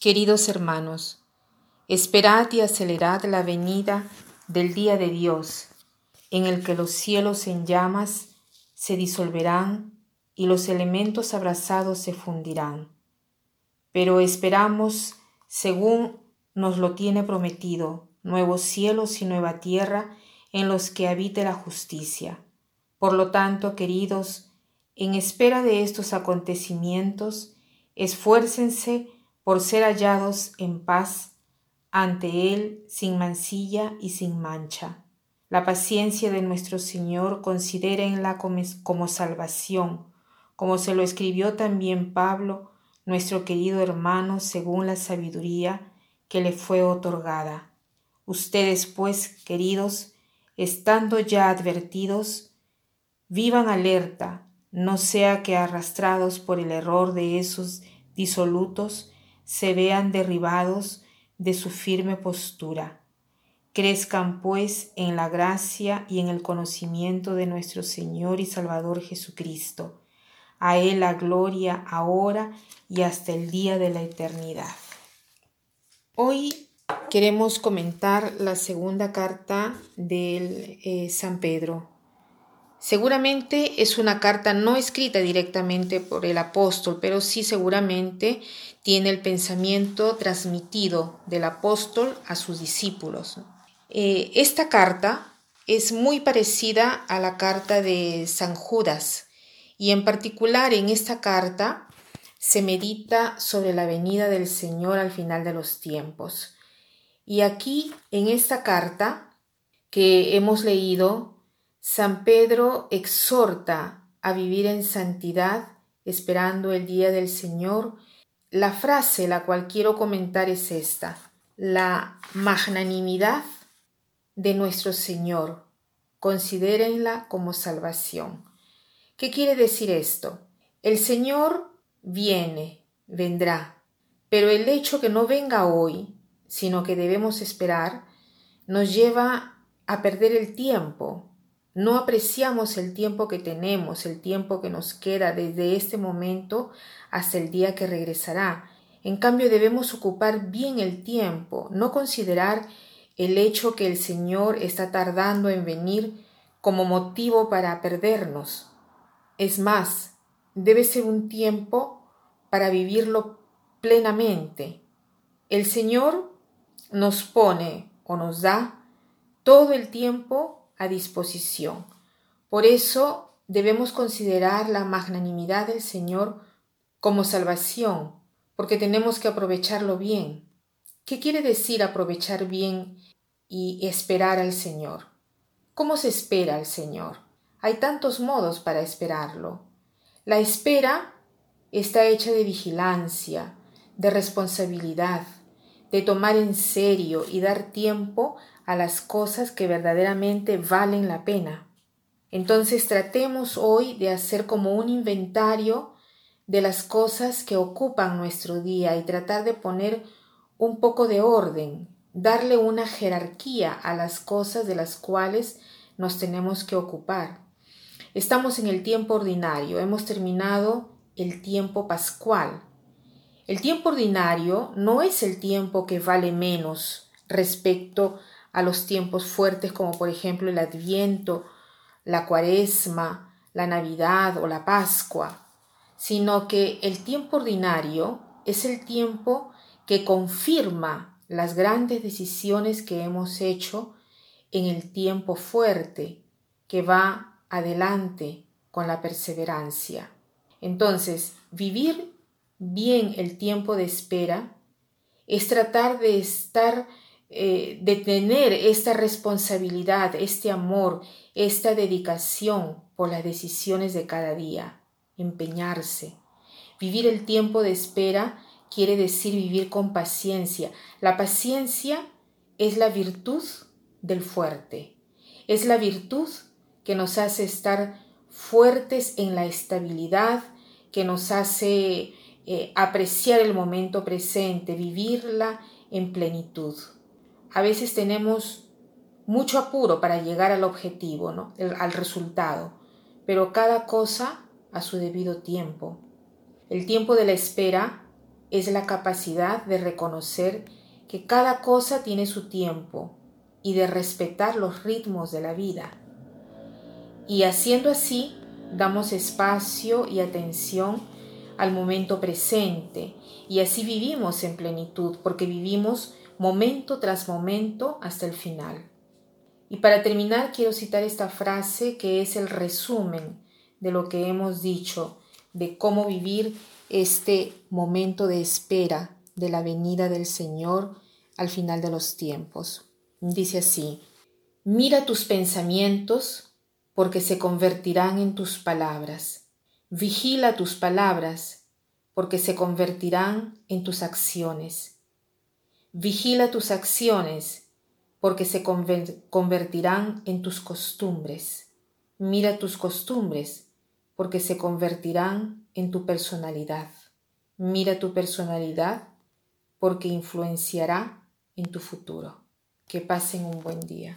Queridos hermanos, esperad y acelerad la venida del día de Dios, en el que los cielos en llamas se disolverán y los elementos abrazados se fundirán. Pero esperamos, según nos lo tiene prometido, nuevos cielos y nueva tierra en los que habite la justicia. Por lo tanto, queridos, en espera de estos acontecimientos, esfuércense por ser hallados en paz ante Él sin mancilla y sin mancha. La paciencia de nuestro Señor considérenla como, como salvación, como se lo escribió también Pablo, nuestro querido hermano, según la sabiduría que le fue otorgada. Ustedes, pues, queridos, estando ya advertidos, vivan alerta, no sea que arrastrados por el error de esos disolutos, se vean derribados de su firme postura. Crezcan pues en la gracia y en el conocimiento de nuestro Señor y Salvador Jesucristo. A Él la gloria ahora y hasta el día de la eternidad. Hoy queremos comentar la segunda carta del eh, San Pedro. Seguramente es una carta no escrita directamente por el apóstol, pero sí seguramente tiene el pensamiento transmitido del apóstol a sus discípulos. Eh, esta carta es muy parecida a la carta de San Judas y en particular en esta carta se medita sobre la venida del Señor al final de los tiempos. Y aquí en esta carta que hemos leído San Pedro exhorta a vivir en santidad esperando el día del Señor. La frase la cual quiero comentar es esta, la magnanimidad de nuestro Señor. Considérenla como salvación. ¿Qué quiere decir esto? El Señor viene, vendrá, pero el hecho que no venga hoy, sino que debemos esperar, nos lleva a perder el tiempo, no apreciamos el tiempo que tenemos, el tiempo que nos queda desde este momento hasta el día que regresará. En cambio debemos ocupar bien el tiempo, no considerar el hecho que el Señor está tardando en venir como motivo para perdernos. Es más, debe ser un tiempo para vivirlo plenamente. El Señor nos pone o nos da todo el tiempo a disposición. Por eso debemos considerar la magnanimidad del Señor como salvación, porque tenemos que aprovecharlo bien. ¿Qué quiere decir aprovechar bien y esperar al Señor? ¿Cómo se espera al Señor? Hay tantos modos para esperarlo. La espera está hecha de vigilancia, de responsabilidad, de tomar en serio y dar tiempo a las cosas que verdaderamente valen la pena. Entonces tratemos hoy de hacer como un inventario de las cosas que ocupan nuestro día y tratar de poner un poco de orden, darle una jerarquía a las cosas de las cuales nos tenemos que ocupar. Estamos en el tiempo ordinario, hemos terminado el tiempo pascual. El tiempo ordinario no es el tiempo que vale menos respecto a los tiempos fuertes como por ejemplo el Adviento, la Cuaresma, la Navidad o la Pascua, sino que el tiempo ordinario es el tiempo que confirma las grandes decisiones que hemos hecho en el tiempo fuerte que va adelante con la perseverancia. Entonces, vivir bien el tiempo de espera es tratar de estar eh, de tener esta responsabilidad, este amor, esta dedicación por las decisiones de cada día, empeñarse. Vivir el tiempo de espera quiere decir vivir con paciencia. La paciencia es la virtud del fuerte, es la virtud que nos hace estar fuertes en la estabilidad, que nos hace eh, apreciar el momento presente, vivirla en plenitud a veces tenemos mucho apuro para llegar al objetivo, ¿no? al resultado, pero cada cosa a su debido tiempo. El tiempo de la espera es la capacidad de reconocer que cada cosa tiene su tiempo y de respetar los ritmos de la vida. Y haciendo así, damos espacio y atención al momento presente y así vivimos en plenitud porque vivimos momento tras momento hasta el final. Y para terminar quiero citar esta frase que es el resumen de lo que hemos dicho, de cómo vivir este momento de espera de la venida del Señor al final de los tiempos. Dice así, mira tus pensamientos porque se convertirán en tus palabras. Vigila tus palabras porque se convertirán en tus acciones. Vigila tus acciones porque se convertirán en tus costumbres. Mira tus costumbres porque se convertirán en tu personalidad. Mira tu personalidad porque influenciará en tu futuro. Que pasen un buen día.